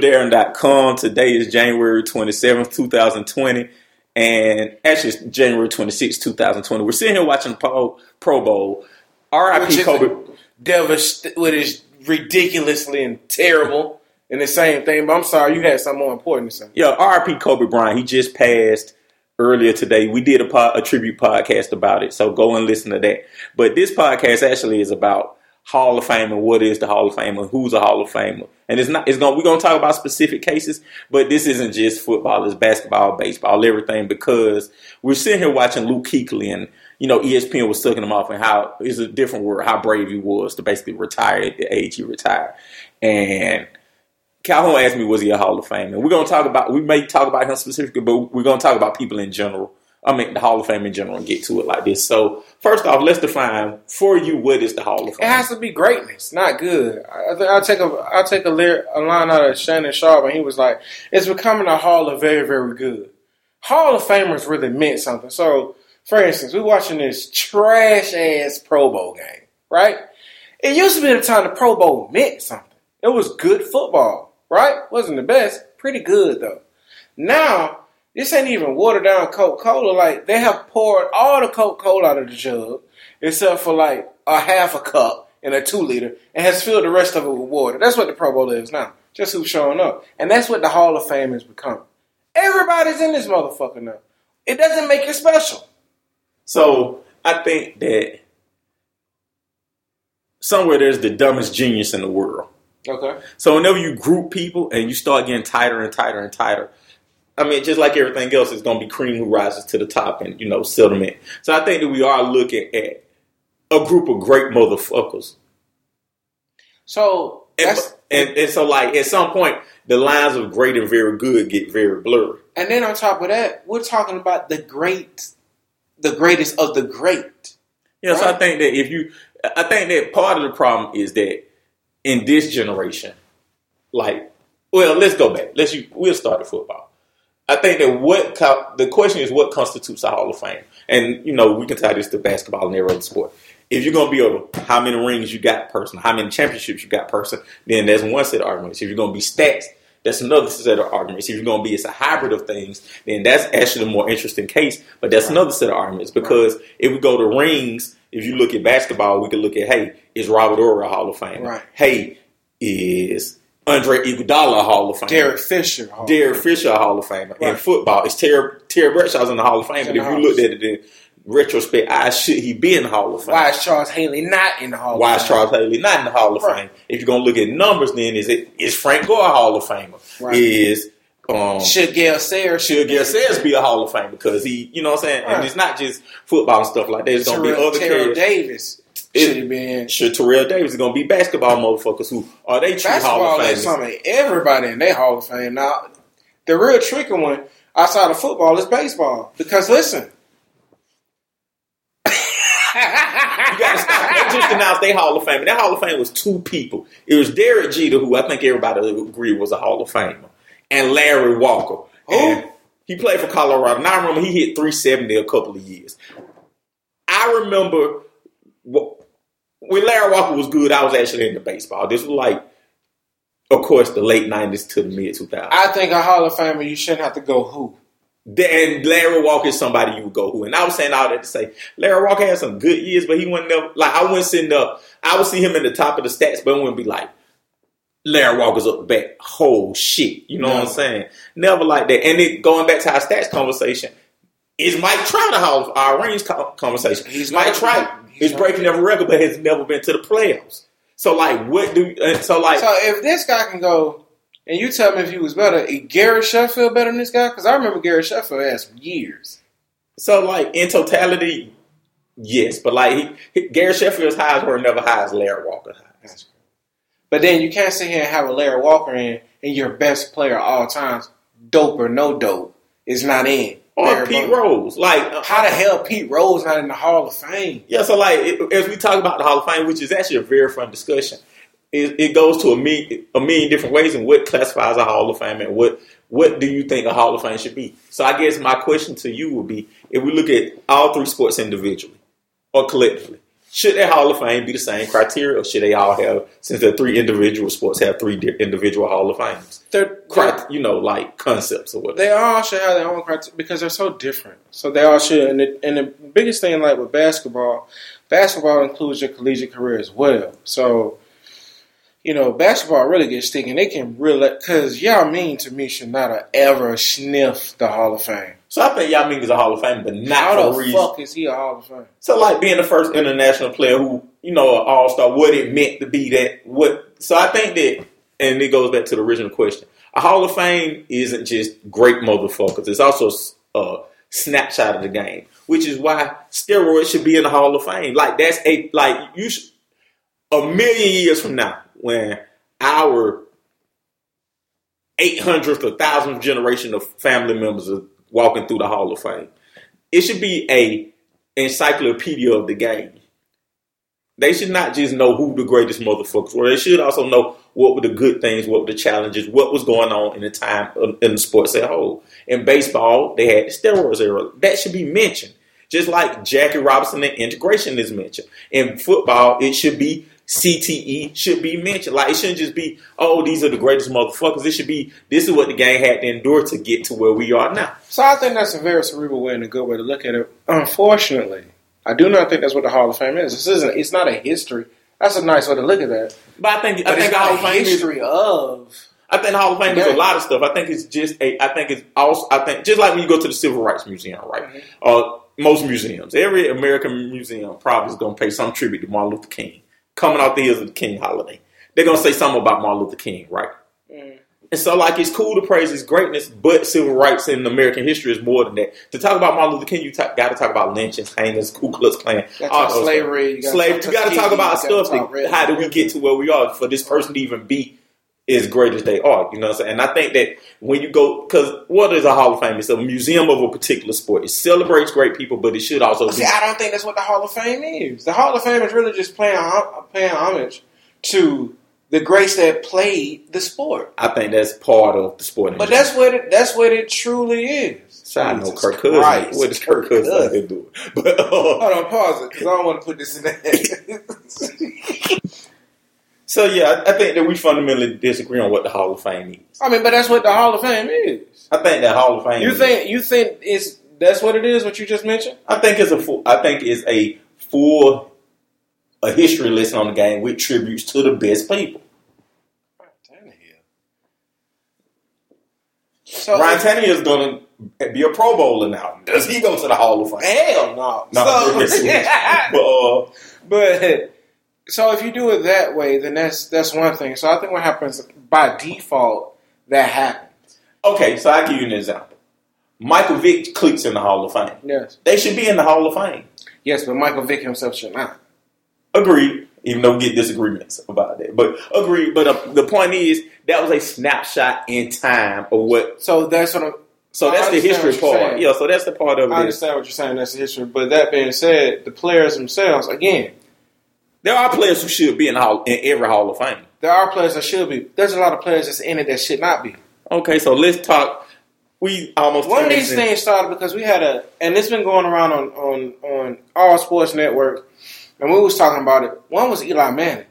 DigitalDarren.com. Today is January 27th, 2020. And actually, it's January 26th, 2020. We're sitting here watching the Pro, Pro Bowl. RIP Kobe. Devast what is ridiculously and terrible and the same thing. But I'm sorry, you had something more important to say. Yeah, RIP Kobe Bryant. He just passed earlier today. We did a, a tribute podcast about it. So go and listen to that. But this podcast actually is about Hall of Fame and what is the Hall of Fame and who's a Hall of Famer. And it's not it's going we're gonna talk about specific cases, but this isn't just football, it's basketball, baseball, everything, because we're sitting here watching Luke Kuechly and you know, ESPN was sucking him off and how it's a different word, how brave he was to basically retire at the age he retired. And Calhoun asked me, was he a Hall of Famer? And we're gonna talk about we may talk about him specifically, but we're gonna talk about people in general. I mean, the Hall of Fame in general and get to it like this. So, first off, let's define for you what is the Hall of Fame. It has to be greatness, not good. I think I'll take a I'll take a, lyric, a line out of Shannon Sharpe, and he was like, "It's becoming a Hall of very very good." Hall of Famers really meant something. So, for instance, we're watching this trash ass Pro Bowl game, right? It used to be the time the Pro Bowl meant something. It was good football, right? Wasn't the best, pretty good though. Now this ain't even watered down Coca Cola. Like they have poured all the Coca Cola out of the jug, except for like a half a cup in a two liter, and has filled the rest of it with water. That's what the Pro Bowl is now. Just who's showing up, and that's what the Hall of Fame has become. Everybody's in this motherfucker now. It doesn't make it special. So, I think that somewhere there's the dumbest genius in the world. Okay. So whenever you group people and you start getting tighter and tighter and tighter, I mean, just like everything else, it's going to be cream who rises to the top and, you know, settlement. So I think that we are looking at a group of great motherfuckers. So And, and, and so, like, at some point, the lines of great and very good get very blurry. and then on top of that, we're talking about the great, the greatest of the great. Yeah, so I think that if you, I think that part of the problem is that in this generation, like, well, let's go back. Let's you, we'll start at football. I think that what co- the question is what constitutes a Hall of Fame, and you know we can tie this to basketball and every other sport. If you're gonna be able, how many rings you got, person, how many championships you got, person, then there's one set of arguments. If you're gonna be stats, that's another set of arguments. If you're gonna be it's a hybrid of things, then that's actually a more interesting case. But that's another set of arguments because if we go to rings, if you look at basketball, we can look at hey, is Robert Horry a Hall of Fame? Right. Hey, is Andre Iguodala Hall of Fame? Derek Fisher. Hall. Derek Fisher a Hall of Famer. In football, it's Terry, Terry Bradshaw's in the Hall of Fame. But if you looked at it in retrospect, I should he be in the Hall of Fame? Why is Charles Haley not in the Hall? Why is Charles Haley not in the Hall of Right. Fame? If you're gonna look at numbers, then is it is Frank Gore a Hall of Famer? Right. Is um Should Gale Sayers should Gil Sayers be a Hall of Fame because he, you know what I'm saying? And it's not just football and stuff like that. It's gonna be Terrell, other Terrell. Davis should have been. Should Terrell Davis is gonna be basketball motherfuckers who are they true Hall Basketball of is Famers? something everybody in their Hall of Fame. Now, the real tricky one outside of football is baseball. Because listen, You gotta stop. They just announced their Hall of Fame. And that Hall of Fame was two people. It was Derek Jeter, who I think everybody agreed was a Hall of Famer, and Larry Walker. And he played for Colorado. Now I remember he hit 370 a couple of years. I remember when Larry Walker was good, I was actually into baseball. This was like, of course, the late 90s to the mid 2000s. I think a Hall of Famer you shouldn't have to go who. And Larry Walker is somebody you would go who. And I was saying all that to say Larry Walker had some good years, but he wasn't never like I wouldn't sitting up. I would see him in the top of the stats, but I wouldn't be like Larry Walker's up the back. Whole shit. You know what I'm saying? Never like that. And it going back to our stats conversation, is Mike Trout of our co- conversation? He's Mike Trout he's is breaking every record, but has never been to the playoffs. So like what do uh, so like So if this guy can go, and you tell me if he was better, is Gary Sheffield better than this guy? Because I remember Gary Sheffield some years. So, like in totality, yes, but like he, Gary Sheffield's highs were never high as Larry Walker's highs. But then you can't sit here and have a Larry Walker in and your best player of all times, dope or no dope, is not in. Or Pete. Rose. Like, uh, How the hell Pete Rose not in the Hall of Fame? Yeah, so like it, as we talk about the Hall of Fame, which is actually a very fun discussion, it, it goes to a million, a million different ways and what classifies a Hall of Fame and what what do you think a Hall of Fame should be. So I guess my question to you would be: if we look at all three sports individually or collectively, should their Hall of Fame be the same criteria, or should they all have, since they're three individual sports, have three di- individual Hall of Fames? They're, Crit- you know, like concepts or whatever. They all should have their own criteria because they're so different. So they all should. And the, and the biggest thing, like with basketball, basketball includes your collegiate career as well. So, you know, basketball really gets sticky. They can really, because Yao Ming to me should not have ever sniffed the Hall of Fame. So I think Yao Ming is a Hall of Fame, but not How for the reason. fuck is he a Hall of Fame? So like being the first international player who, you know, an all star, what it meant to be that what so I think that and it goes back to the original question. A Hall of Fame isn't just great motherfuckers, it's also a snapshot of the game. Which is why steroids should be in the Hall of Fame. Like that's a like you should, a million years from now, when our eight hundredth or thousandth generation of family members are walking through the Hall of Fame, it should be a encyclopedia of the game. They should not just know who the greatest motherfuckers were. They should also know what were the good things, what were the challenges, what was going on in the time um, in the sports as a whole. In baseball, they had the steroids era. That should be mentioned. Just like Jackie Robinson and integration is mentioned. In football, it should be CTE should be mentioned. Like it shouldn't just be, oh, these are the greatest motherfuckers. It should be this is what the gang had to endure to get to where we are now. So I think that's a very cerebral way and a good way to look at it. Unfortunately, I do not think that's what the Hall of Fame is. This isn't. It's not a history. That's a nice way to look at that. But I think I think the Hall of Fame is history of. I think the Hall of Fame is a lot of stuff. I think it's just a. I think it's also. I think just like when you go to the Civil Rights Museum, right? Mhm. Uh, most museums, every American museum probably is going to pay some tribute to Martin Luther King, coming off the heels of the King holiday. They're going to say something about Martin Luther King, right? Mm. And so, like, it's cool to praise his greatness, but civil rights in American history is more than that. To talk about Martin Luther King, you got to talk about lynchings, hangings, Ku Klux Klan, about slavery. You gotta slave. talk got to talk about you stuff. talk how did we get to where we are for this person to even be as great as they are? You know what I'm saying? And I think that when you go, because what is a Hall of Fame? It's a museum of a particular sport. It celebrates great people, but it should also See, be. I don't think that's what the Hall of Fame is. The Hall of Fame is really just paying paying homage to the greats that played the sport. I think that's part of the sport. But that's what it, that's what it truly is. Side note, Jesus Kirk Cousins. What is Kirk Cousins doing? But uh, Hold on, pause it because I don't want to put this in there. so yeah, I, I think that we fundamentally disagree on what the Hall of Fame is. I mean, but that's what the Hall of Fame is. I think that Hall of Fame. You is- think you think it's that's what it is? What you just mentioned? I think it's a full. I think it's a full a history lesson on the game with tributes to the best people. So Ryan Tannehill is going to be a Pro Bowler now. Does he go to the Hall of Fame? hell no. No, so, but uh, but so if you do it that way, then that's that's one thing. So I think what happens by default that happens. okay, so I'll give you an example. Michael Vick clicks in the Hall of Fame. Yes, They should be in the Hall of Fame. yes, but Michael Vick himself should not. Agreed. Even though we get disagreements about that, but agreed. But uh, the point is that was a snapshot in time of what. So that's what I'm. So that's the history part. saying. Yeah. So that's the part of it. I understand what you're saying. That's the history. But that being said, the players themselves, again, There are players who should be in the hall in every Hall of Fame. there are players that should be. There's a lot of players that's in it that should not be. Okay, so let's talk. We almost One of these in. things started because we had a, and it's been going around on on on All Sports Network, and we was talking about it. One was Eli Manning.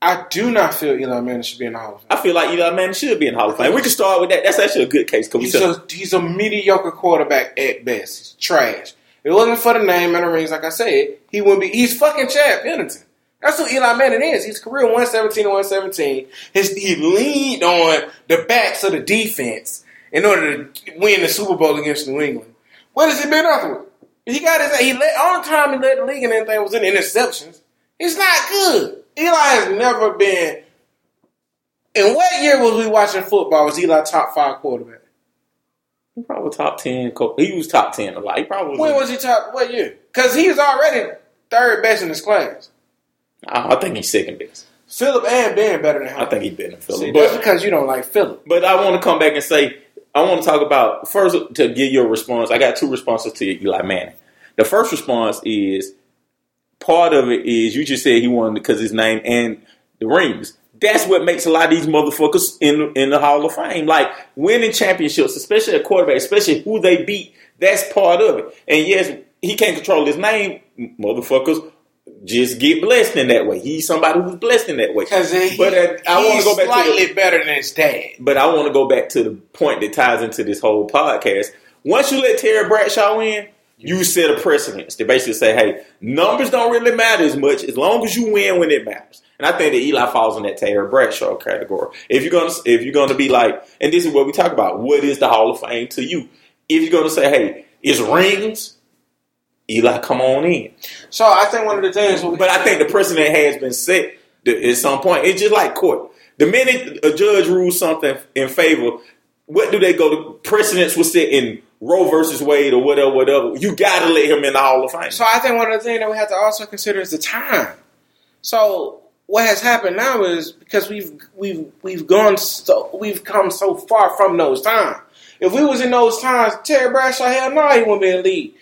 I do not feel Eli Manning should be in the Hall of Fame. I feel like Eli Manning should be in the Hall of Fame. We can start with that. That's actually a good case. He's a he's a mediocre quarterback at best. He's trash. If it wasn't for the name and the rings, like I said, he wouldn't be. He's fucking Chad Pennington. That's who Eli Manning is. His career 117 and 117. His, he leaned on the backs of the defense in order to win the Super Bowl against New England. What has he been afterward? He got his. He led, only time he led the league and anything was in interceptions. He's not good. Eli has never been. In what year was we watching football? Was Eli top five quarterback? he probably top ten. He was top ten a lot. He probably was. When was he top? What year? Because he was already third best in his class. I, I think he's second best. Philip and Ben better than him. I think he better than Philip. See, but because you don't like Philip. But I want to come back and say, I want to talk about first to give your response. I got two responses to you, Eli Manning. The first response is part of it is you just said he won because his name and the rings. That's what makes a lot of these motherfuckers in in the Hall of Fame. Like winning championships, especially at quarterback, especially who they beat. That's part of it. And yes, he can't control his name, motherfuckers. Just get blessed in that way. He's somebody who's blessed in that way. Because But, uh, I wanna he's go back to the- slightly better than his dad. But I want to go back to the point that ties into this whole podcast. Once you let Terry Bradshaw in, you set a precedence to basically say, hey, numbers don't really matter as much as long as you win when it matters. And I think that Eli falls in that Terry Bradshaw category. If you're gonna if you're gonna be like, and this is what we talk about, what is the Hall of Fame to you? If you're gonna say, hey, it's rings, Eli, come on in. So I think one of the things. But I think the precedent has been set at some point. It's just like court. The minute a judge rules something in favor, what do they go to? Precedents was set in Roe versus Wade or whatever, whatever. You got to let him in the Hall of Fame. So I think one of the things that we have to also consider is the time. So what has happened now is because we've we've we've gone so we've come so far from those times. If we was in those times, Terry Bradshaw, hell no, he wouldn't be in the league.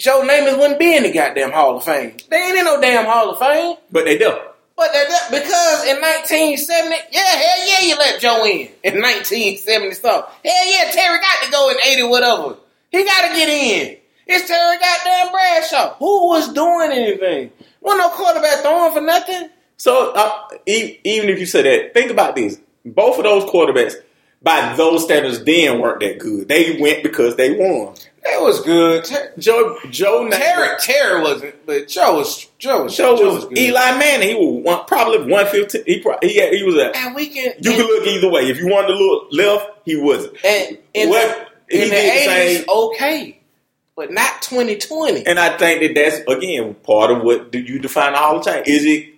Joe Namath wouldn't be in the goddamn Hall of Fame. They ain't in no damn Hall of Fame. but they do. But that, that- because in 1970, yeah, hell yeah, you let Joe in in 1970 stuff. Hell yeah, Terry got to go in 80 whatever. He got to get in. It's Terry goddamn Bradshaw. Who was doing anything? Wasn't no quarterback throwing for nothing. So uh, e- even if you say that, think about this. Both of those quarterbacks, by those standards, then weren't that good. They went because they won. That was good. Ter- Joe Joe Terry, Terry wasn't, but Joe was Joe was Joe Joe was good. Eli Manning. He was one, probably one fifteen. He pro- he, had, he was a and we can. You can look either way. If you wanted to look left, he wasn't. and in What- the, in the 80s, okay, but not 2020. And I think that that's again part of what do you define all the Hall of Fame. Is it?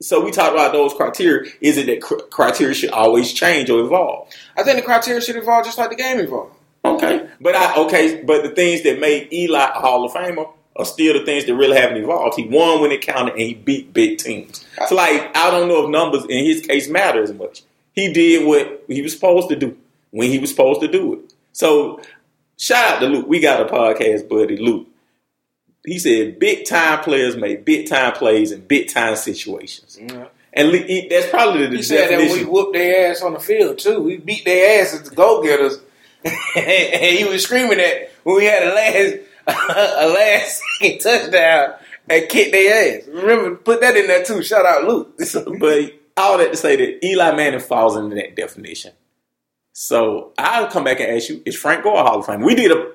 So we talked about those criteria. Is it that cr- criteria should always change or evolve? I think the criteria should evolve just like the game evolved. Okay, but I okay, but the things that made Eli a Hall of Famer are still the things that really haven't evolved. He won when it counted, and he beat big teams. It's like I don't know if numbers in his case matter as much. He did what he was supposed to do when he was supposed to do it. So shout out to Luke. We got a podcast buddy, Luke. He said big time players make big time plays in big time situations, and le- he- that's probably the He said that we whooped their ass on the field too. We beat their ass as the go getters, and he was screaming that when we had a last a last second touchdown and kicked their ass. Remember, put that in there too. Shout out Luke. But all that to say that Eli Manning falls into that definition. So I'll come back and ask you: Is Frank Gore a Hall of Fame? We did a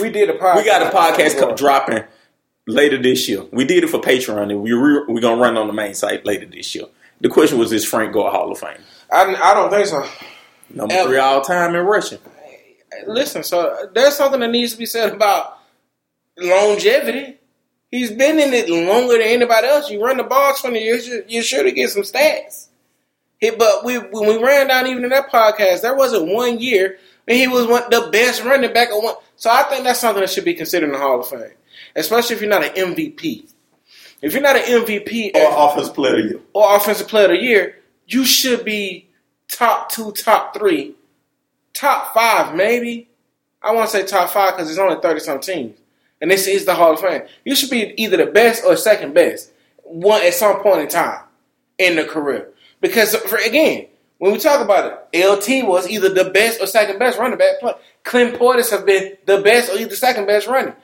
we did a podcast. we got a podcast dropping later this year. We did it for Patreon, and we re- we're gonna run on the main site later this year. The question was: Is Frank go a Hall of Fame? I, I don't think so. Number Ever. three all time in rushing. Listen, so there's something that needs to be said about longevity. He's been in it longer than anybody else. You run the ball 20 years, you- you're sure to get some stats. But we, when we ran down even in that podcast, there wasn't one year when he was one, the best running back. Of one. So I think that's something that should be considered in the Hall of Fame, especially if you're not an MVP. If you're not an MVP Or at- offensive player of the year. or offensive player of the year, you should be top two, top three, top five, maybe. I want to say top five because there's only 30 some teams. And this is the Hall of Fame. You should be either the best or second best one at some point in time in the career. Because, for, again, when we talk about it, LT was either the best or second best running back player. Clint Portis have been the best or either second best running.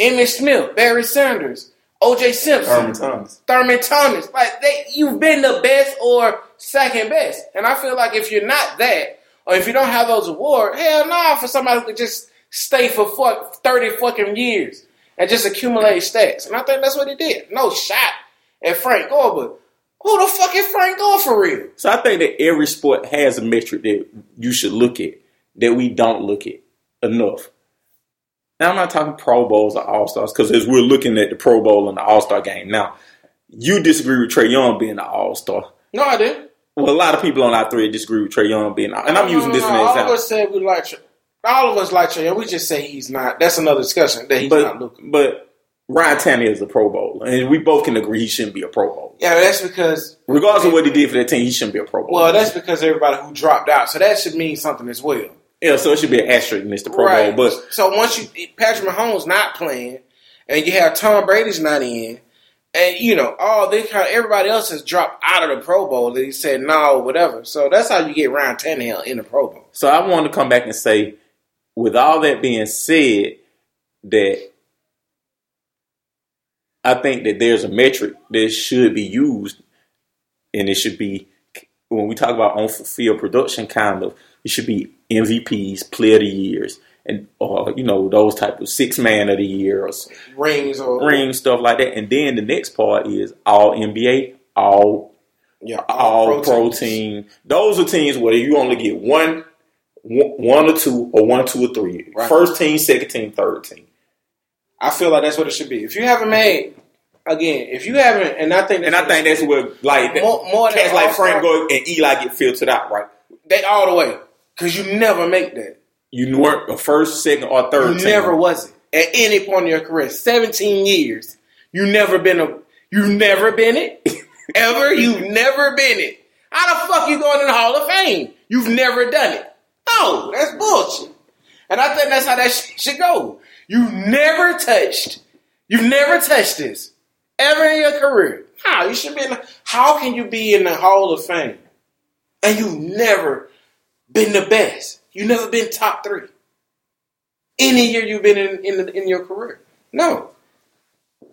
Emmitt Smith, Barry Sanders, O.J. Simpson, Herman Thomas. Thurman Thomas. Like they, you've been the best or second best, and I feel like if you're not that, or if you don't have those awards, hell no, for somebody who could just stay for fuck, thirty fucking years and just accumulate stats, and I think that's what he did. No shot at Frank Gore, but who the fuck is Frank Gore for real? So I think that every sport has a metric that you should look at that we don't look at enough. Now I'm not talking Pro Bowls or All Stars because as we're looking at the Pro Bowl and the All Star game now, you disagree with Trae Young being an All Star. No, I didn't. Well, a lot of people on our three disagree with Trae Young being, and I'm No, using no, this no, as an All of example. us said we like. All of us like Trae. Young. We just say he's not. That's another discussion that he's not looking. but Ryan Tannehill is a Pro Bowler, and we both can agree he shouldn't be a Pro Bowler. Yeah, that's because Regardless of what he did for that team, he shouldn't be a Pro Bowler. well, that's because everybody who dropped out. So that should mean something as well. yeah, so it should be an asterisk in to Pro right. Bowl. But so once you Patrick Mahomes not playing, and you have Tom Brady's not in, and you know all they kind of everybody else has dropped out of the Pro Bowl. They he said no, whatever. So that's how you get Ryan Tannehill in the Pro Bowl. So I want to come back and say, with all that being said, that I think that there's a metric that should be used, and it should be when we talk about on field production, kind of it should be MVPs, Player of the Years, and or you know those type of six man of the year or Rings or ring stuff like that. And then the next part is all NBA, all yeah, all pro team. Those are teams where you only get one, one one or two, or one, two, or three. Right. First team, second team, third team. I feel like that's what it should be. If you haven't made again, if you haven't, and I think And I think that's where like More- more cats like Frank Gore and Eli get filtered out, right? they all the way because you never make that. You weren't a first, second, or third You team. never was it at any point in your career. Seventeen years, you never been a, you never been it ever. You've never been it. How the fuck you going in the Hall of Fame? You've never done it. No, that's bullshit. And I think that's how that shit should go. You never touched. You've never touched this ever in your career. How you should be? In the, how can you be in the Hall of Fame and you've never been the best? You've never been top three any year you've been in in, in your career. No,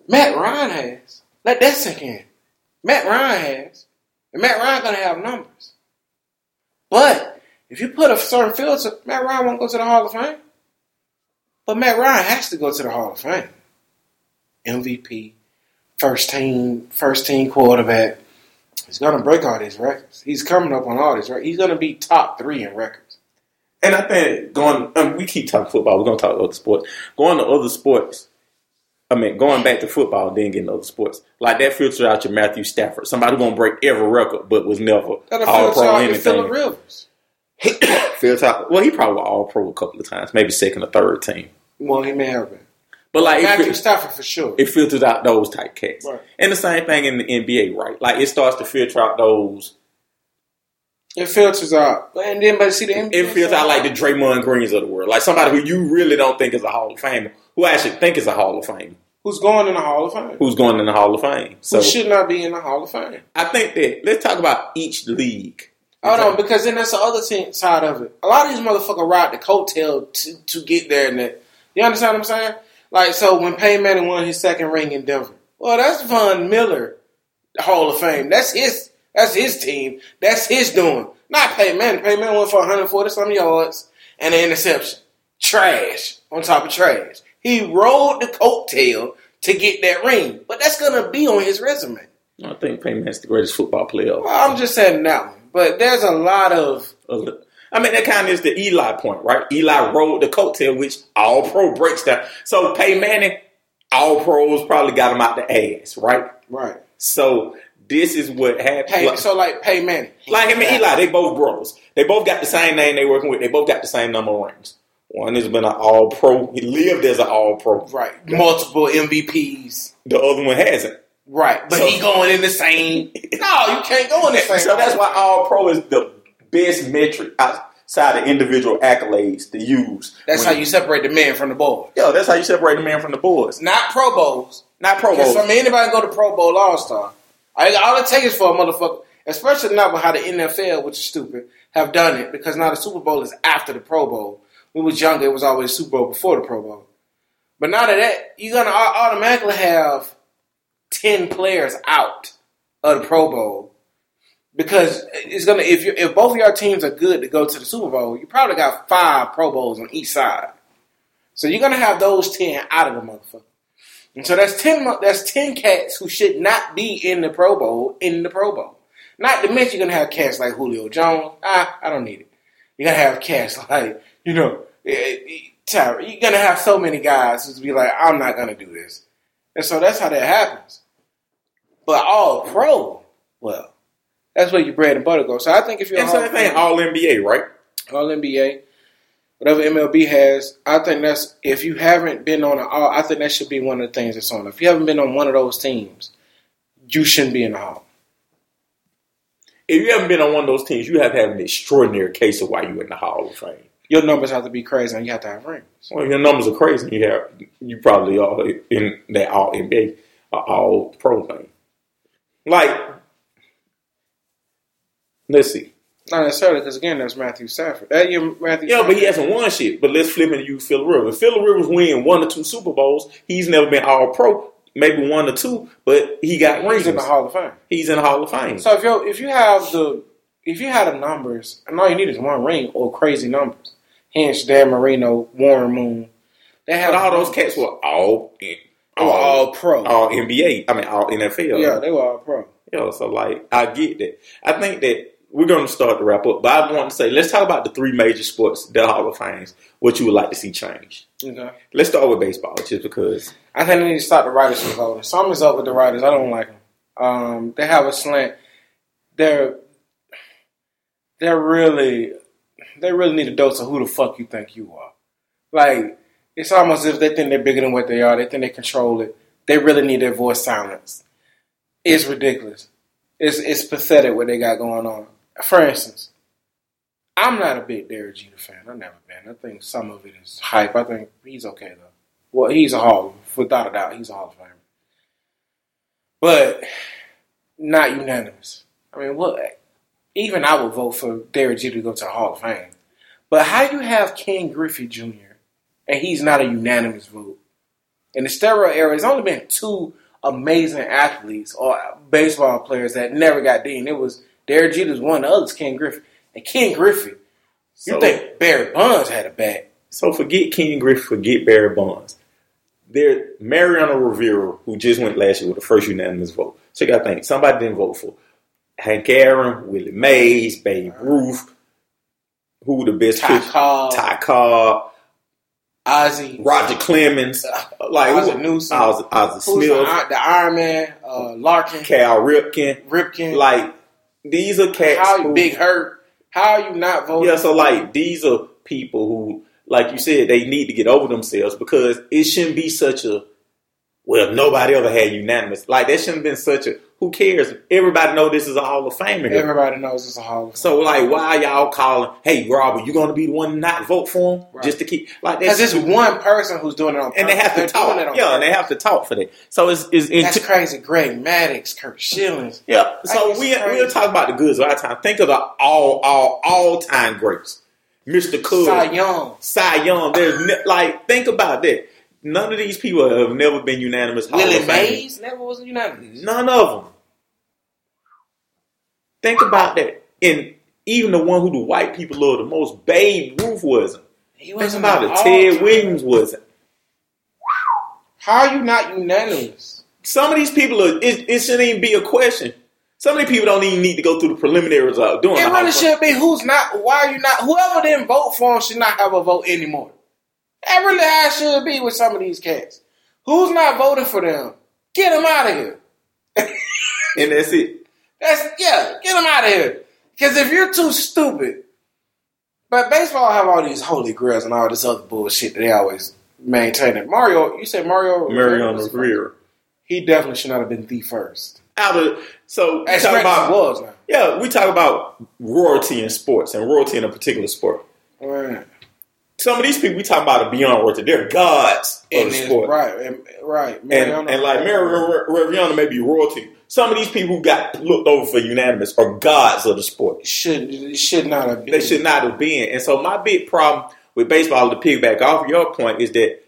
Matt Ryan has. Let that sink in. Matt Ryan has, and Matt Ryan gonna have numbers. But if you put a certain filter, Matt Ryan won't go to the Hall of Fame. But Matt Ryan has to go to the Hall of Fame. MVP, first team, first team quarterback. He's gonna break all these records. He's coming up on all these records. He's gonna be top three in records. And I think going, um, we keep talking football. We're going to talk other sports. Going to other sports. I mean, going back to football, then getting other sports like that filters out your Matthew Stafford. Somebody going to break every record, but was never That'll all pro your Phillip anything. Rivers. Phil Top- well, he probably all pro a couple of times, maybe second or third team. Well, he may have been. But like, it, Matthew fil- Stafford for sure. it filters out those type cats. Right. And the same thing in the NBA, right? Like, it starts to filter out those. It filters out. And then, but see the NBA. It filters out like the Draymond Greens of the world, like somebody who you really don't think is a Hall of Famer, who actually think is a Hall of Famer, who's going in the Hall of Fame. who's going in the Hall of Fame. So Who should not be in the Hall of Fame. I think that let's talk about each league. Hold on, because then that's the other team side of it. A lot of these motherfuckers ride the coattail to, to get there. And that, you understand what I'm saying? Like, so when Payne Manning won his second ring in Denver, well, that's Von Miller Hall of Fame. That's his. That's his team. That's his doing. Not Payne Manning. Payne Manning went for 140 some yards and an interception. Trash on top of trash. He rode the coattail to get that ring, but that's gonna be on his resume. I think Payne Manning's the greatest football player. Well, I'm just saying that one. But there's a lot of the- I mean, that kind of is the Eli point, right? Eli rode the coattail, which all pro breaks down. So Pay Manning, all pros probably got him out the ass, right? right. So this is what happened. Pay, like, so like Pay Manning, like him and Eli, they both bros. They both got the same name they working with. They both got the same number of rings. One has been an all pro. He lived as an all pro. right? Multiple MVPs, The other one hasn't. right? But So- he going in the same. No, you can't go in the same. So that's why all pro is the best metric outside of individual accolades to use. That's how you separate the man from the boy. Yo, that's how you separate the man from the boys. Not Pro Bowls. Not Pro Bowls. I mean, anybody go to Pro Bowl All Star. All it takes is for a motherfucker, especially not with how the NFL, which is stupid, have done it. Because now the Super Bowl is after the Pro Bowl. When we was younger, it was always Super Bowl before the Pro Bowl. But now that, that you're gonna automatically have ten players out of the Pro Bowl because it's gonna if you if both of your teams are good to go to the Super Bowl, you probably got five Pro Bowls on each side. So you're gonna have those ten out of the motherfucker. And so that's ten. That's ten cats who should not be in the Pro Bowl in the Pro Bowl. Not to mention you're gonna have cats like Julio Jones. Ah, I don't need it. You're gonna have cats like you know, eh, eh, Tyra. You're gonna have so many guys who's be like, I'm not gonna do this. And so that's how that happens. But all pro, well, that's where your bread and butter goes. So I think if you're And so Hall that of thing, all NBA, right? all NBA. whatever MLB has, I think that's if you haven't been on an all, I think that should be one of the things that's on. If you haven't been on one of those teams, you shouldn't be in the Hall. If you haven't been on one of those teams, you have to have an extraordinary case of why you're in the Hall of Fame. Your numbers have to be crazy, and you have to have rings. Well, your numbers are crazy. You have you probably are in that All NBA, All Pro thing. Like, let's see. Not necessarily, because again, that's Matthew Stafford. That year, Matthew. Yeah, Stafford, but he hasn't won shit. But let's flip and use Phil Rivers. If Phil Rivers win one or two Super Bowls, he's never been All Pro. Maybe one or two, but he got rings. He's in the Hall of Fame. He's in the Hall of Fame. So if you if you have the if you had the numbers, and all you need is one ring or crazy numbers. Hence, Dan Marino, Warren Moon. They had all those cats were all were all pro. all NBA. I mean, all NFL. yeah, they were all pro. Yeah, so like I get that. I think that we're going to start to wrap up, but I want to say let's talk about the three major sports, the Hall of Fames. What you would like to see change? Okay. Let's start with baseball, just because. I think they need to stop the writers from voting. Something's up with the writers. I don't like them. Um, they have a slant. They're they're really they really need a dose of who the fuck you think you are. Like it's almost as if they think they're bigger than what they are. They think they control it. They really need their voice silenced. It's ridiculous. It's it's pathetic what they got going on. For instance, I'm not a big Derek Jeter fan. I've never been. I think some of it is hype. I think he's okay though. Well, he's a Hall, without a doubt, he's a Hall of Famer. But not unanimous. I mean, what? Even I would vote for Derek Jeter to go to the Hall of Fame. But how you have Ken Griffey Jr. and he's not a unanimous vote? In the steroid era, there's only been two amazing athletes or baseball players that never got deemed. It was Derek Jeter's one, the other's Ken Griffey. And Ken Griffey, you So- think Barry Bonds had a bat? So forget Ken Griffey, forget Barry Bonds. There, Mariano Rivera, who just went last year with the first unanimous vote. So you got to think somebody didn't vote for Hank Aaron, Willie Mays, Babe Ruth. Who the best Ty pitcher? Cobb, Ty Cobb, Ozzie, Roger Clemens, like Ozzie who- Newsome. Ozzie, Ozzie Who's the, Smith, the Iron Man, uh, Larkin, Cal Ripken. Ripken, Like these are cats. how who- Big Hurt? How are you not voting? Yeah, so like these are people who, like you said, they need to get over themselves because it shouldn't be such a well, nobody ever had unanimous. Like that shouldn't have been such a who cares? Everybody know this is a Hall of Famer. here. Everybody knows it's a Hall of Fame. So like why y'all calling, hey Robert, you gonna be the one not vote for him? Right. Just to keep like that's it's one person who's doing it on and they have to talk. Yeah, and they have to talk for that. So it's it's That's into, crazy. Greg Maddux, Curt Schillings. Yeah, so we crazy. we'll talk about the goods of our time. Think of the all all all time greats, Mister Cool, Cy Young. Cy Young. There's like think about that. None of these people have never been unanimous. Willie. Mays never was unanimous. None of them. Think about that. And even the one who the white people love the most, Babe Ruth wasn't. He Think wasn't about it. Ted time. Williams wasn't. How are you not unanimous? Some of these people are. It, it shouldn't even be a question. Some of these people don't even need to go through the preliminaries of doing. It really should be who's not. Why are you not? Whoever didn't vote for him should not have a vote anymore. That really how it should be with some of these cats. Who's not voting for them? Get them out of here. and that's it. That's yeah. Get them out of here. Because if you're too stupid, but baseball have all these holy grails and all this other bullshit that they always maintain. It. Mario, you said Mario. Mariano Rivera. He definitely should not have been the first. Out of so we talk about was now. yeah, we talk about royalty in sports and royalty in a particular sport. Right. Some of these people we talk about are beyond royalty. They're gods of the sport. right, and, right. And, and like Mariano Rivera may be royalty. Some of these people who got looked over for unanimous are gods of the sport. should should not have been. They should not have been. And so my big problem with baseball, to piggyback off your point, is that,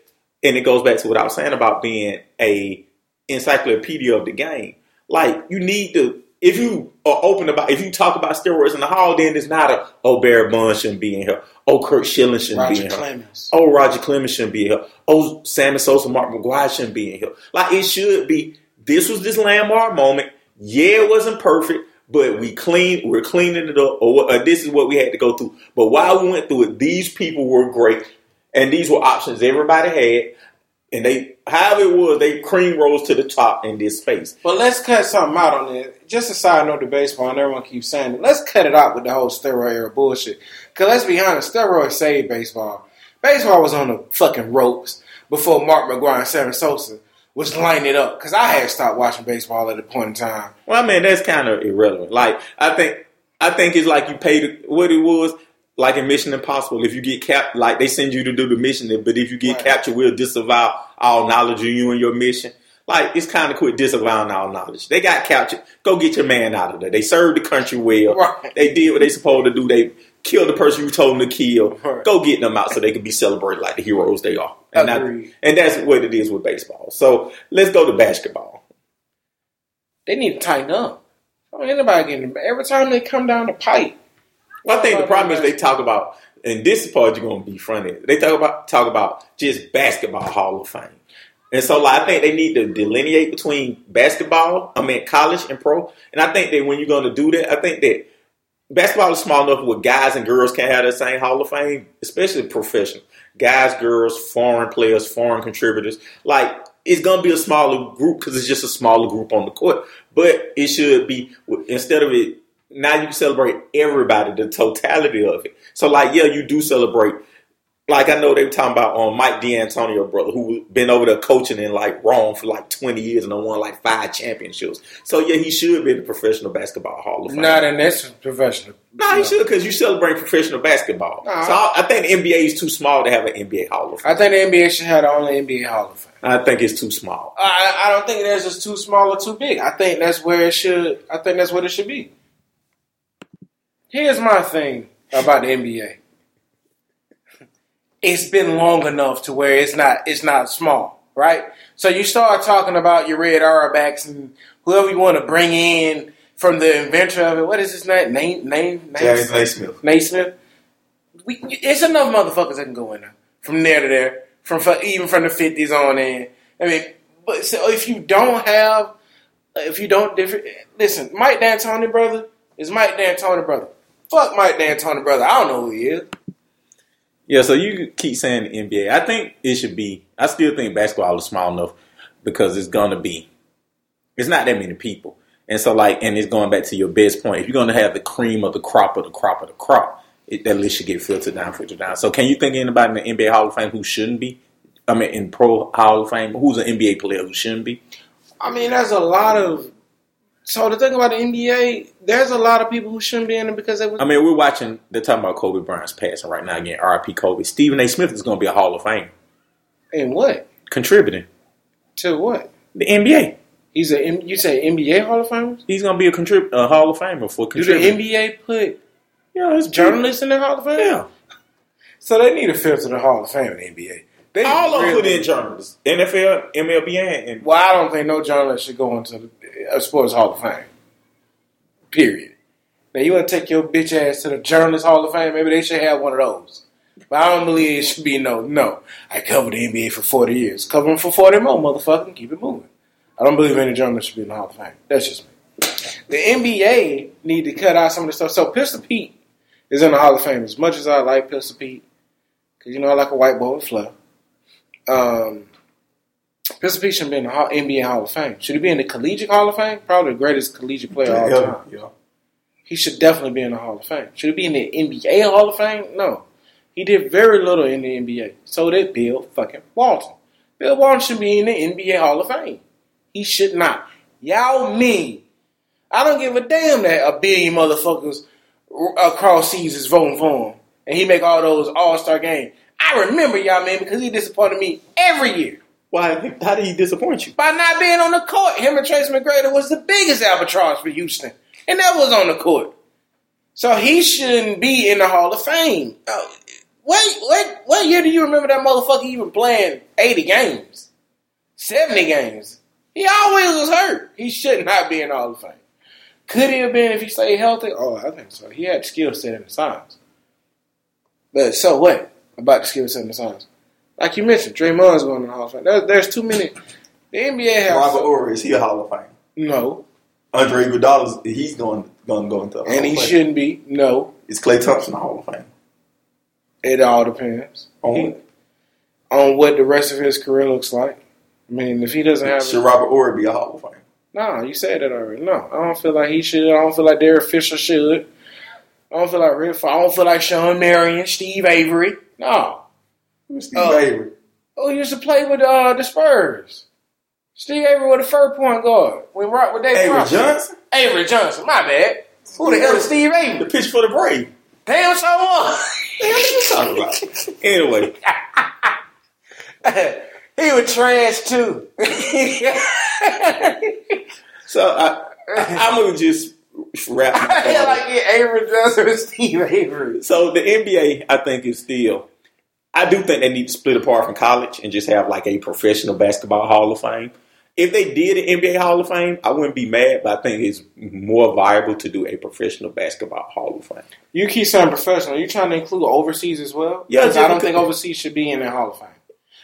and it goes back to what I was saying about being a encyclopedia of the game. Like you need to, if you are open about, if you talk about steroids in the hall, then it's not a oh Barry Bonds shouldn't be in here, oh Curt Schilling shouldn't be in here, Clemens. oh Roger Clemens shouldn't be in here, oh Sammy Sosa, Mark McGwire shouldn't be in here. Like it should be. This was this landmark moment. Yeah, it wasn't perfect, but we clean. We're cleaning it up. Or, or uh, this is what we had to go through. But while we went through it, these people were great, and these were options everybody had. And they, however it was, they cream rose to the top in this space. But let's cut something out on it. Just a side note to baseball, and everyone keeps saying it. Let's cut it out with the whole steroid era bullshit. Because let's be honest, steroids saved baseball. Baseball was on the fucking ropes before Mark McGwire and Sammy Sosa was lining it up. Because I had stopped watching baseball at a point in time. Well, I mean, that's kind of irrelevant. Like, I think, I think it's like you paid what it was. Like in Mission Impossible, if you get capped, like they send you to do the mission, but if you get Right. captured, we'll disavow all knowledge of you and your mission. Like it's kind of quit disavowing all knowledge. They got captured. Go get your man out of there. They served the country well. Right. They did what they supposed to do. They killed the person you told them to kill. Right. Go get them out so they can be celebrated like the heroes they are. And, I- Agreed. and that's what it is with baseball. So let's go to basketball. They need to tighten up. I mean, anybody getting every time they come down the pipe. Well, I think the problem is they talk about, and this is part you're going to be fronted. They talk about talk about just basketball Hall of Fame, and so like, I think they need to delineate between basketball, I mean college and pro. And I think that when you're going to do that, I think that basketball is small enough where guys and girls can have the same Hall of Fame, especially professional guys, girls, foreign players, foreign contributors. Like it's going to be a smaller group because it's just a smaller group on the court, but it should be instead of it now you can celebrate everybody, the totality of it. So like, yeah, you do celebrate. Like I know they were talking about um, Mike D'Antonio brother who been over there coaching in like Rome for like twenty years and won like five championships. So yeah, he should be in the professional basketball hall of fame. Not in this professional. no, he should because you celebrate professional basketball. So I, I think the NBA is too small to have an NBA hall of fame. I think the NBA should have the only NBA Hall of Fame. I think it's too small. I, I don't think that's just too small or too big. I think that's where it should. I think that's what it should be. Here's my thing about the NBA. It's been long enough to where it's not it's not small, right? So you start talking about your red Auerbachs and whoever you want to bring in from the inventor of it. What is his name? Name name name. Naismith. Naismith. We, it's enough motherfuckers that can go in there from there to there, from even from the fifties on in. I mean, but so if you don't have, if you don't different, listen, Mike D'Antoni brother is Mike D'Antoni brother. Fuck Mike D'Antoni brother. I don't know who he is. Yeah, so you keep saying the NBA. I think it should be. I still think basketball is small enough because it's gonna be. It's not that many people, and so like, and it's going back to your best point. If you're gonna have the cream of the crop of the crop of the crop, it, that list should get filtered down, filtered down. So, can you think of anybody in the NBA Hall of Fame who shouldn't be? I mean, in Pro Hall of Fame, who's an NBA player who shouldn't be? I mean, there's a lot of. So the thing about the NBA, there's a lot of people who shouldn't be in it because they was. I mean, we're watching. They're talking about Kobe Bryant's passing right now. Again, R.I.P. Kobe. Stephen A. Smith is going to be a Hall of Fame in what? contributing To what? the NBA. He's a. You say NBA Hall of Famers? He's going to be a contrib- a Hall of Famer for contributing. Do the. NBA put Yeah, it's journalists in the Hall of Fame? Yeah. So they need to filter the Hall of Fame in the NBA. They All of them put in journalists. NFL, MLB, and, and Well, I don't think no journalist should go into the uh, Sports Hall of Fame. Period. Now, you want to take your bitch ass to the Journalist Hall of Fame? Maybe they should have one of those. But I don't believe it should be no. No, I covered the NBA for forty years. Cover them for forty more, motherfucker. Keep it moving. I don't believe any journalist should be in the Hall of Fame. That's just me. The NBA need to cut out some of the stuff. So Pistol Pete is in the Hall of Fame. As much as I like Pistol Pete, because you know I like a white boy with flair. Um, Pistol Pete should be in the NBA Hall of Fame. Should he be in the Collegiate Hall of Fame? Probably the greatest collegiate player of all time. yeah. He should definitely be in the Hall of Fame. Should he be in the NBA Hall of Fame? No. He did very little in the NBA. So did Bill fucking Walton. Bill Walton should be in the NBA Hall of Fame. He should not. Y'all mean. I don't give a damn that a billion motherfuckers across seas is voting for him. And he make all those all-star games. I remember y'all, man, because he disappointed me every year. Why? How did he disappoint you? By not being on the court, him and Trace McGrady was the biggest albatross for Houston, and that was on the court. So he shouldn't be in the Hall of Fame. Uh, wait, what? What year do you remember that motherfucker even playing eighty games, seventy games? He always was hurt. He should not be in the Hall of Fame. Could he have been if he stayed healthy? Oh, I think so. He had skill set and the signs. But so what about the skill set and the signs? Like you mentioned, Draymond's going to the Hall of Fame. There, there's too many. The NBA has Robert Horry is he a Hall of Fame? no, Andre Iguodala he's going going to go into the Hall and he Fame. shouldn't be. No, Is Klay Thompson a Hall of Fame? it all depends. On He- on what the rest of his career looks like. I mean, if he doesn't have, Should Robert Horry be a Hall of Fame? no, you said that already. No, I don't feel like he should. I don't feel like Derek Fisher should. I don't feel like Rick. I don't feel like Shawn Marion, Steve Avery. No, Steve Oh. Avery. Oh, he used to play with uh, the Spurs. Steve Avery was the first point guard. When rock with Dave Avery Robinson. Johnson, Avery Johnson. My bad. Who the hell is Steve Avery? the pitch for the Braves. Damn, so what? What you talking about? Anyway, he was trash too. so I, I, I'm gonna just wrap. my I feel like yeah, Avery Johnson and Steve Avery. So the NBA, I think, is still. I do think they need to split apart from college and just have like a professional basketball Hall of Fame. If they did an NBA Hall of Fame, I wouldn't be mad, but I think it's more viable to do a professional basketball Hall of Fame. You keep saying professional. You trying to include overseas as well? Yeah, I don't think overseas should be in the Hall of Fame.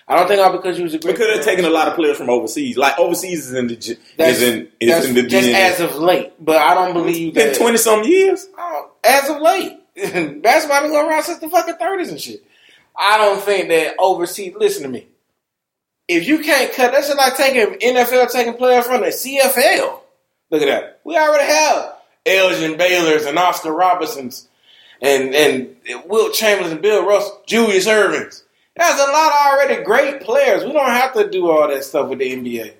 I don't think all because you was a great. Because they're taking a lot of players from overseas. Like overseas is in the That's, is in is that's in the just DNA. as of late, but I don't believe been that. twenty some years. Oh, as of late, basketball been going around since the fucking thirties and shit. I don't think that overseas. Listen to me. If you can't cut, that's just like taking NFL taking players from the CFL. Look at that. We already have Elgin Baylor's and Oscar Robertsons and and Wilt Chamberlain and Bill Russell, Julius Ervings. There's a lot of already great players. We don't have to do all that stuff with the NBA.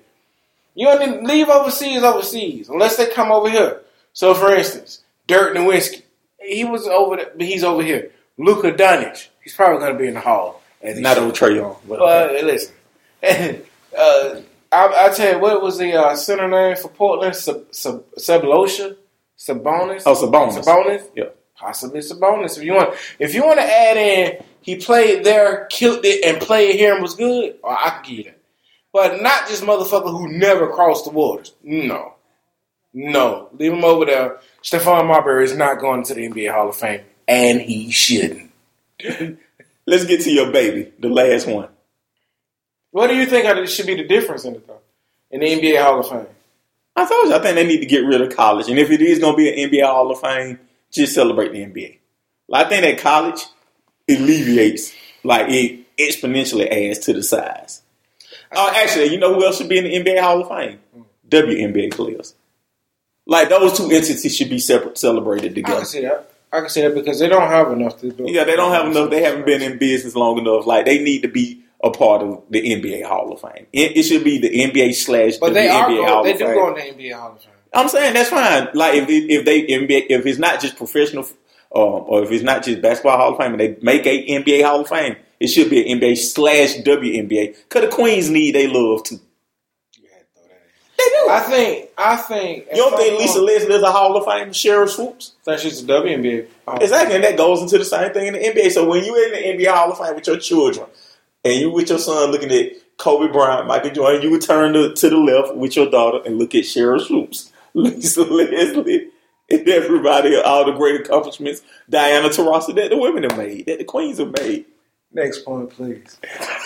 You don't need leave overseas overseas unless they come over here. So, for instance, Dirk Nowitzki, he was over, there, but he's over here. Luka Doncic, he's probably going to be in the Hall. Not on Trae Young, but okay. listen, uh, I, I tell you, what was the uh, center name for Portland? Sub, Sub, Sablosha, Sabonis. oh Sabonis. Sabonis. Yeah. Possibly Sabonis. If you want, if you want to add in, he played there, killed it, and played here and was good. oh, I can you that. But not just motherfucker who never crossed the waters. No, no, leave him over there. Stephon Marbury is not going to the NBA Hall of Fame, and he shouldn't. Let's get to your baby, the last one. What do you think should be the difference in it though? In the NBA Hall of Fame? I told you, I think they need to get rid of college. And if it is going to be an NBA Hall of Fame, just celebrate the NBA. I think that college alleviates, like, it exponentially adds to the size. Oh, actually, you know who else should be in the NBA Hall of Fame? WNBA players. Like, those two entities should be separate, celebrated I together. can see that. I can see that because they don't have enough to do. Yeah, they don't have enough. They haven't been in business long enough. Like, they need to be a part of the NBA Hall of Fame. It, it should be the NBA slash But they WNBA are. Hall they of do go in the NBA Hall of Fame. I'm saying that's fine. Like if it, if they NBA, if it's not just professional, um, or if it's not just basketball Hall of Fame, and they make a NBA Hall of Fame, it should be an NBA slash WNBA. Cause the Queens need they love too. They do. I think. I think. you don't think Lisa Leslie is a Hall of Fame? Sheryl Swoopes. think she's a WNBA. Hall of Exactly, and that goes into the same thing in the NBA. So when you're in the NBA Hall of Fame with your children, and you with your son looking at Kobe Bryant, Michael Jordan, you would turn to, to the left with your daughter and look at Sheryl Swoopes, Lisa Leslie, and everybody, all the great accomplishments, Diana Taurasi that the women have made, that the queens have made. Next point, please.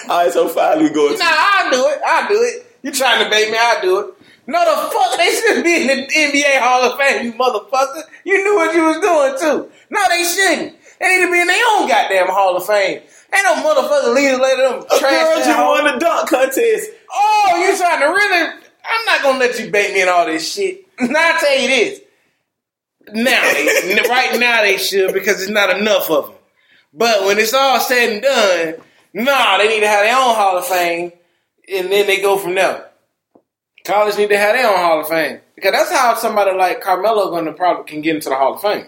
All right, so finally we go Nah, I'll do it. I'll do it. You trying to bait me? I'll do it. No, the fuck they shouldn't be in the NBA Hall of Fame, you motherfucker. You knew what you was doing too. No, they shouldn't. They need to be in their own goddamn Hall of Fame. Ain't no motherfucker leaders let them a trash girl that just won the dunk contest. Oh, you trying to really? I'm not gonna let you bait me in all this shit. Now I tell you this. Now, they, right now they should because there's not enough of them. But when it's all said and done, nah, they need to have their own Hall of Fame, and then they go from there. College need to have their own Hall of Fame because that's how somebody like Carmelo going to probably can get into the Hall of Fame.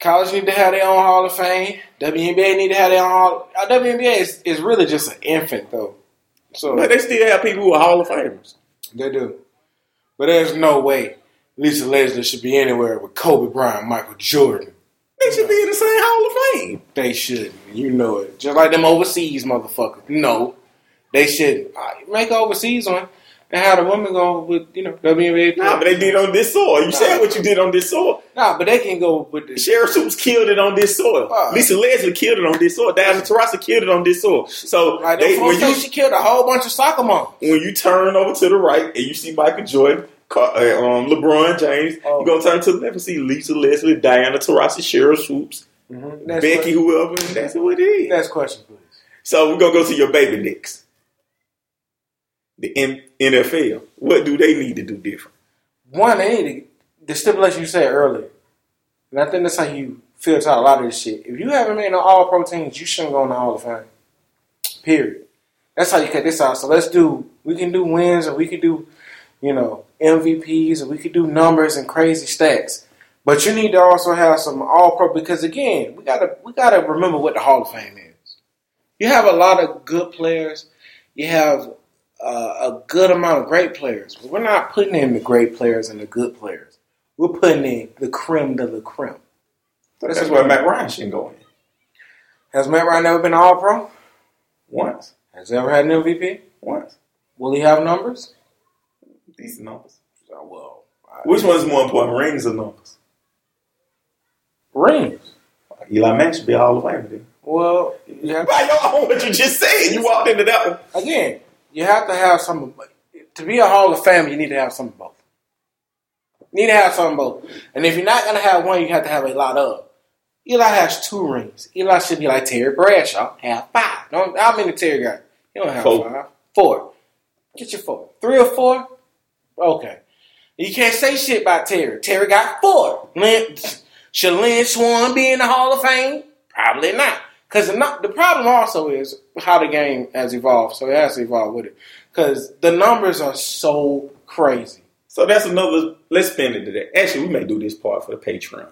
College need to have their own Hall of Fame. WNBA need to have their own Hall. Uh, WNBA is, is really just an infant though, so But they still have people who are Hall of Famers. they do. But there's no way Lisa Leslie should be anywhere with Kobe Bryant, Michael Jordan. They should be in the same Hall of Fame. They shouldn't. You know it. Just like them overseas motherfuckers. No, they shouldn't. Uh, Make overseas one and have the women go with, you know, WNBA. Nah, but they did on this soil. You said what you did on this soil. Nah, but they can go with the. Sheryl Swoopes killed it on this soil. Wow. Lisa Leslie killed it on this soil. Diana Taurasi killed it on this soil. So Like, they, they, when you she killed a whole bunch of soccer moms. when you turn over to the right and you see Michael Jordan, uh, um, LeBron James, Oh. you gonna turn to the left and see Lisa Leslie, Diana Taurasi, Sheryl Swoopes, Next Becky, question. whoever. And that's who it is. Next question, please. So we're gonna go to your baby Knicks. The M- NFL. What do they need to do different? One, they need to, the stipulation you said earlier, and I think that's how you filter out a lot of this shit. If you haven't made no all pro teams, you shouldn't go in the Hall of Fame. Period. That's how you cut this out. So let's do. We can do wins, or we can do, you know, MVPs, or we could do numbers and crazy stats. But you need to also have some all pro because again, we gotta we gotta remember what the Hall of Fame is. You have a lot of good players. You have uh, a good amount of great players. But we're not putting in the great players and the good players. We're putting in the creme de la creme. This is where Matt Ryan shouldn't go in. Has Matt Ryan ever been All Pro? Once. Has he ever had an MVP? Once. Will he have numbers? Decent numbers. Well, I- Which one's more important, rings or numbers? rings. Eli Manning should be a Hall of Famer. Then. Well, you have By your own, what you just said, you walked into that one. again. You have to have some. To be a Hall of Famer, you need to have some of both. You need to have some of both. And if you're not going to have one, you have to have a lot of. Eli has two rings. Eli should be like Terry Bradshaw, have five. Don't, how many Terry got? You don't have Four. five. Four. Get your four. Three or four? Okay. You can't say shit about Terry. Terry got four. Lynn, should Lynn Swann be in the Hall of Fame? Probably not. Because the, problem also is how the game has evolved. So it has to evolve with it. Because the numbers are so crazy. So that's another. Let's spend it today. Actually, we may do this part for the Patreon.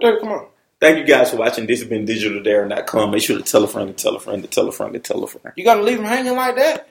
There, come on. Thank you guys for watching. This has been digitaldarren.com. Make sure to tell a friend to tell a friend to tell a friend to tell a friend. You gonna leave them hanging like that?